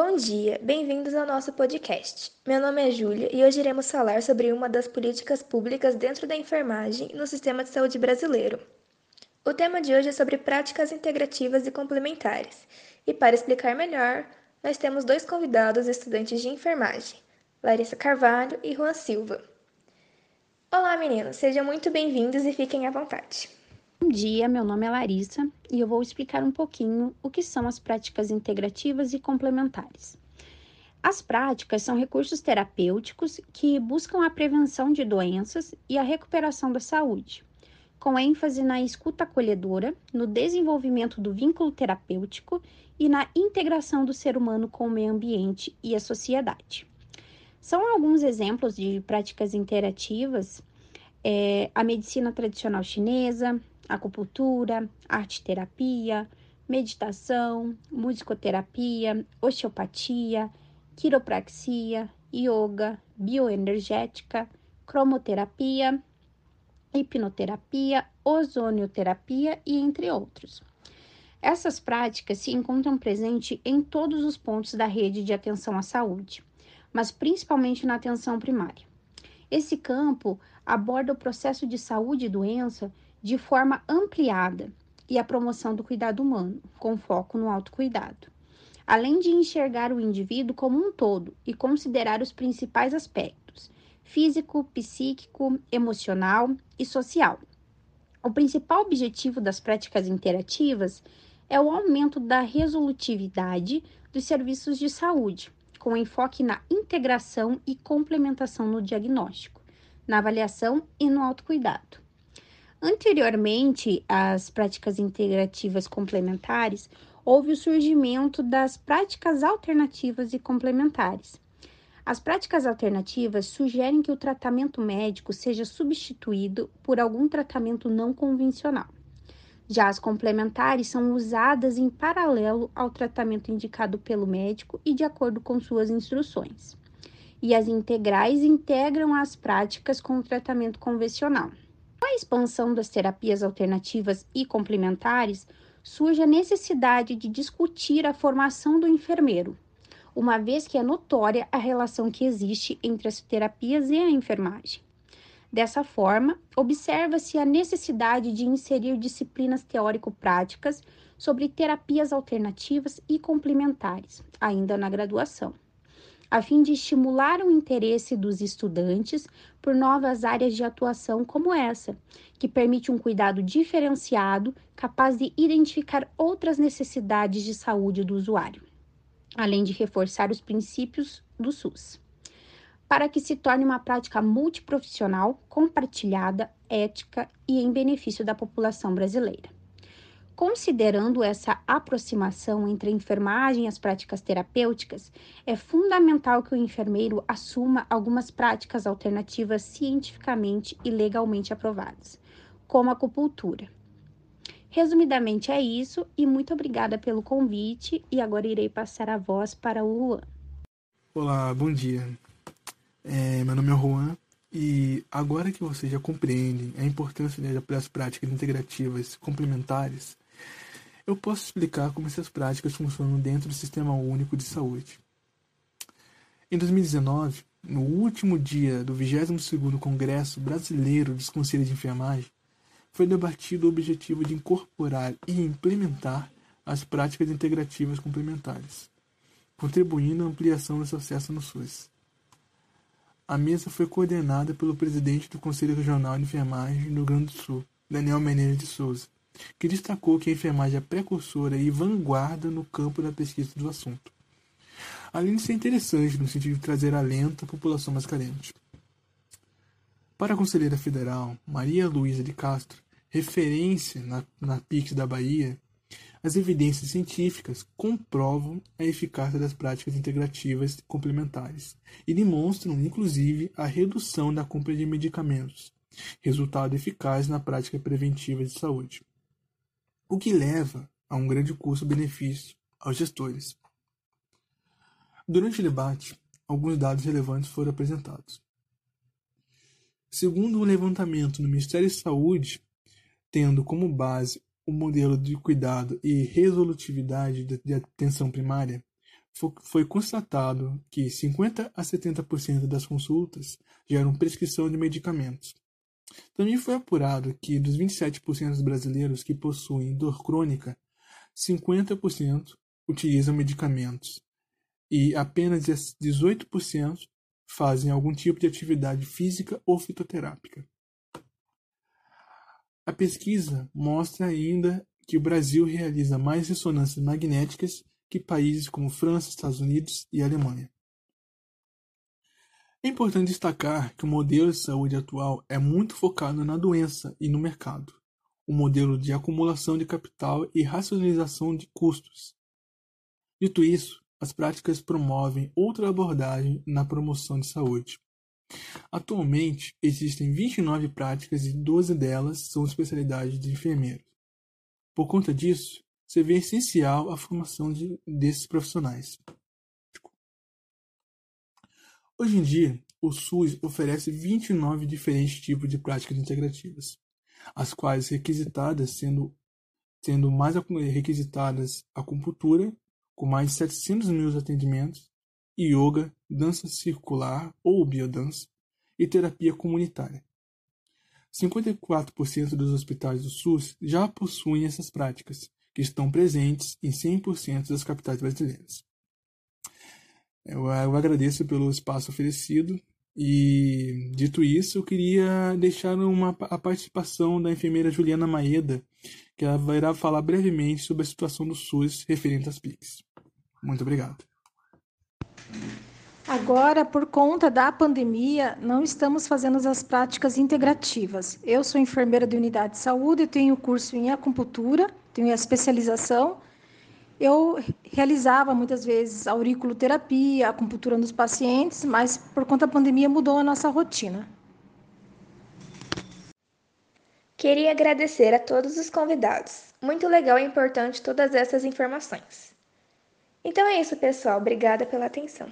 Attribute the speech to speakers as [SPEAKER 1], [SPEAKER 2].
[SPEAKER 1] Bom dia, bem-vindos ao nosso podcast. Meu nome é Júlia e hoje iremos falar sobre uma das políticas públicas dentro da enfermagem no sistema de saúde brasileiro. O tema de hoje é sobre práticas integrativas e complementares, e para explicar melhor, nós temos dois convidados estudantes de enfermagem, Larissa Carvalho e Juan Silva. Olá, meninos, sejam muito bem-vindos e fiquem à vontade.
[SPEAKER 2] Bom dia, meu nome é Larissa e eu vou explicar um pouquinho o que são as práticas integrativas e complementares. As práticas são recursos terapêuticos que buscam a prevenção de doenças e a recuperação da saúde, com ênfase na escuta acolhedora, no desenvolvimento do vínculo terapêutico e na integração do ser humano com o meio ambiente e a sociedade. São alguns exemplos de práticas interativas é, a medicina tradicional chinesa, acupuntura, arte-terapia, meditação, musicoterapia, osteopatia, quiropraxia, yoga, bioenergética, cromoterapia, hipnoterapia, ozonioterapia e entre outros. Essas práticas se encontram presentes em todos os pontos da rede de atenção à saúde, mas principalmente na atenção primária. Esse campo aborda o processo de saúde e doença de forma ampliada e a promoção do cuidado humano, com foco no autocuidado. Além de enxergar o indivíduo como um todo e considerar os principais aspectos físico, psíquico, emocional e social. O principal objetivo das práticas interativas é o aumento da resolutividade dos serviços de saúde, com enfoque na integração e complementação no diagnóstico, na avaliação e no autocuidado. Anteriormente às práticas integrativas complementares, houve o surgimento das práticas alternativas e complementares. As práticas alternativas sugerem que o tratamento médico seja substituído por algum tratamento não convencional. Já as complementares são usadas em paralelo ao tratamento indicado pelo médico e de acordo com suas instruções. E as integrais integram as práticas com o tratamento convencional. Com a expansão das terapias alternativas e complementares, surge a necessidade de discutir a formação do enfermeiro, uma vez que é notória a relação que existe entre as terapias e a enfermagem. Dessa forma, observa-se a necessidade de inserir disciplinas teórico-práticas sobre terapias alternativas e complementares, ainda na graduação a fim de estimular o interesse dos estudantes por novas áreas de atuação como essa, que permite um cuidado diferenciado, capaz de identificar outras necessidades de saúde do usuário, além de reforçar os princípios do SUS. Para que se torne uma prática multiprofissional, compartilhada, ética e em benefício da população brasileira. Considerando essa aproximação entre a enfermagem e as práticas terapêuticas, é fundamental que o enfermeiro assuma algumas práticas alternativas cientificamente e legalmente aprovadas, como a acupuntura. Resumidamente é isso e muito obrigada pelo convite e agora irei passar a voz para o Juan.
[SPEAKER 3] Olá, bom dia. É, meu nome é Juan e agora que vocês já compreendem a importância das práticas integrativas complementares, eu posso explicar como essas práticas funcionam dentro do Sistema Único de Saúde. Em 2019, no último dia do 22º Congresso Brasileiro dos Conselhos de Enfermagem, foi debatido o objetivo de incorporar e implementar as práticas integrativas complementares, contribuindo à ampliação desse acesso no SUS. A mesa foi coordenada pelo presidente do Conselho Regional de Enfermagem do Rio Grande do Sul, Daniel Menezes de Souza, que destacou que a enfermagem é precursora e vanguarda no campo da pesquisa do assunto. Além de ser interessante no sentido de trazer alento à população mais carente. Para a conselheira federal Maria Luísa de Castro, referência na, na PIX da Bahia, as evidências científicas comprovam a eficácia das práticas integrativas complementares e demonstram, inclusive, a redução da compra de medicamentos, resultado eficaz na prática preventiva de saúde o que leva a um grande custo-benefício aos gestores. Durante o debate, alguns dados relevantes foram apresentados. Segundo um levantamento no Ministério da Saúde, tendo como base o modelo de cuidado e resolutividade de atenção primária, foi constatado que 50 a 70% das consultas geram prescrição de medicamentos. Também foi apurado que dos 27% dos brasileiros que possuem dor crônica, 50% utilizam medicamentos e apenas 18% fazem algum tipo de atividade física ou fitoterápica. A pesquisa mostra ainda que o Brasil realiza mais ressonâncias magnéticas que países como França, Estados Unidos e Alemanha. É importante destacar que o modelo de saúde atual é muito focado na doença e no mercado, um modelo de acumulação de capital e racionalização de custos. Dito isso, as práticas promovem outra abordagem na promoção de saúde. Atualmente, existem 29 práticas e 12 delas são especialidades de enfermeiros. Por conta disso, se vê essencial a formação de, desses profissionais. Hoje em dia, o SUS oferece 29 diferentes tipos de práticas integrativas, as quais requisitadas sendo, sendo mais requisitadas acupuntura, com mais de 700 mil atendimentos, yoga, dança circular ou biodança e terapia comunitária. 54% dos hospitais do SUS já possuem essas práticas, que estão presentes em 100% das capitais brasileiras. Eu, eu agradeço pelo espaço oferecido e, dito isso, eu queria deixar uma, a participação da enfermeira Juliana Maeda, que ela vai falar brevemente sobre a situação do SUS referente às PICs. Muito obrigado.
[SPEAKER 4] Agora, por conta da pandemia, não estamos fazendo as práticas integrativas. Eu sou enfermeira de unidade de saúde, tenho curso em acupuntura, tenho a especialização. Eu realizava muitas vezes auriculoterapia, acupuntura nos pacientes, mas por conta da pandemia mudou a nossa rotina.
[SPEAKER 1] Queria agradecer a todos os convidados. Muito legal e importante todas essas informações. Então é isso, pessoal. Obrigada pela atenção.